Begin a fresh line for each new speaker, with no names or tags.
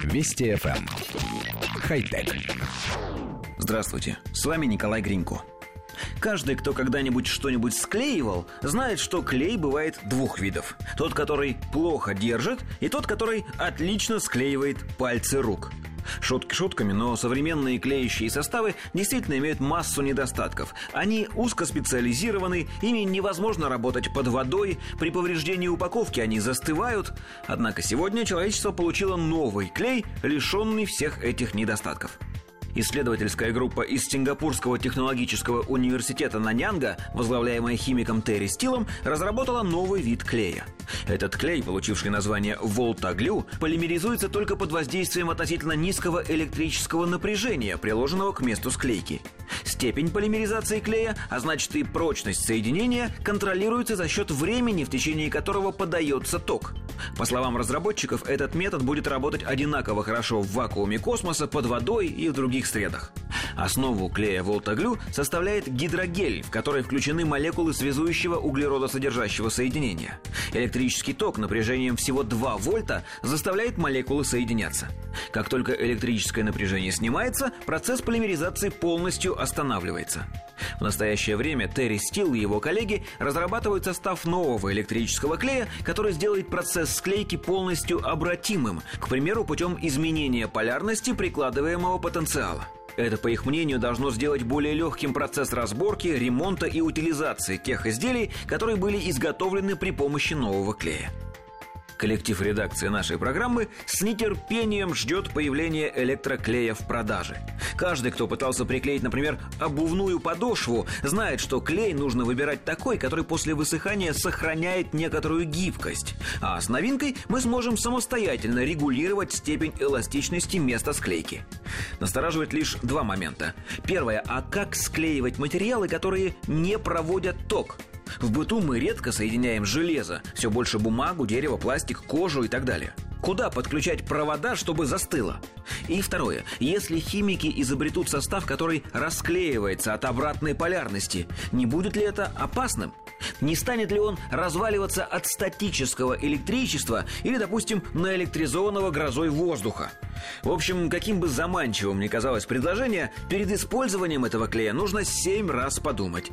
Вести FM. Эм. Хай-тек.
Здравствуйте, с вами Николай Гринько. Каждый, кто когда-нибудь что-нибудь склеивал, знает, что клей бывает двух видов. Тот, который плохо держит, и тот, который отлично склеивает пальцы рук. Шутки шутками, но современные клеящие составы действительно имеют массу недостатков. Они узкоспециализированы, ими невозможно работать под водой, при повреждении упаковки они застывают. Однако сегодня человечество получило новый клей, лишенный всех этих недостатков. Исследовательская группа из Сингапурского технологического университета Наньянга, возглавляемая химиком Терри Стилом, разработала новый вид клея. Этот клей, получивший название Волтаглю, полимеризуется только под воздействием относительно низкого электрического напряжения, приложенного к месту склейки. Степень полимеризации клея, а значит и прочность соединения, контролируется за счет времени, в течение которого подается ток. По словам разработчиков, этот метод будет работать одинаково хорошо в вакууме космоса, под водой и в других средах. Основу клея Волтаглю составляет гидрогель, в который включены молекулы связующего углеродосодержащего соединения. Электрический ток напряжением всего 2 вольта заставляет молекулы соединяться. Как только электрическое напряжение снимается, процесс полимеризации полностью останавливается. В настоящее время Терри Стил и его коллеги разрабатывают состав нового электрического клея, который сделает процесс склейки полностью обратимым, к примеру, путем изменения полярности прикладываемого потенциала. Это, по их мнению, должно сделать более легким процесс разборки, ремонта и утилизации тех изделий, которые были изготовлены при помощи нового клея. Коллектив редакции нашей программы с нетерпением ждет появления электроклея в продаже. Каждый, кто пытался приклеить, например, обувную подошву, знает, что клей нужно выбирать такой, который после высыхания сохраняет некоторую гибкость. А с новинкой мы сможем самостоятельно регулировать степень эластичности места склейки. Настораживает лишь два момента. Первое, а как склеивать материалы, которые не проводят ток? В быту мы редко соединяем железо, все больше бумагу, дерево, пластик, кожу и так далее. Куда подключать провода, чтобы застыло? И второе. Если химики изобретут состав, который расклеивается от обратной полярности, не будет ли это опасным? Не станет ли он разваливаться от статического электричества или, допустим, наэлектризованного грозой воздуха? В общем, каким бы заманчивым ни казалось предложение, перед использованием этого клея нужно семь раз подумать.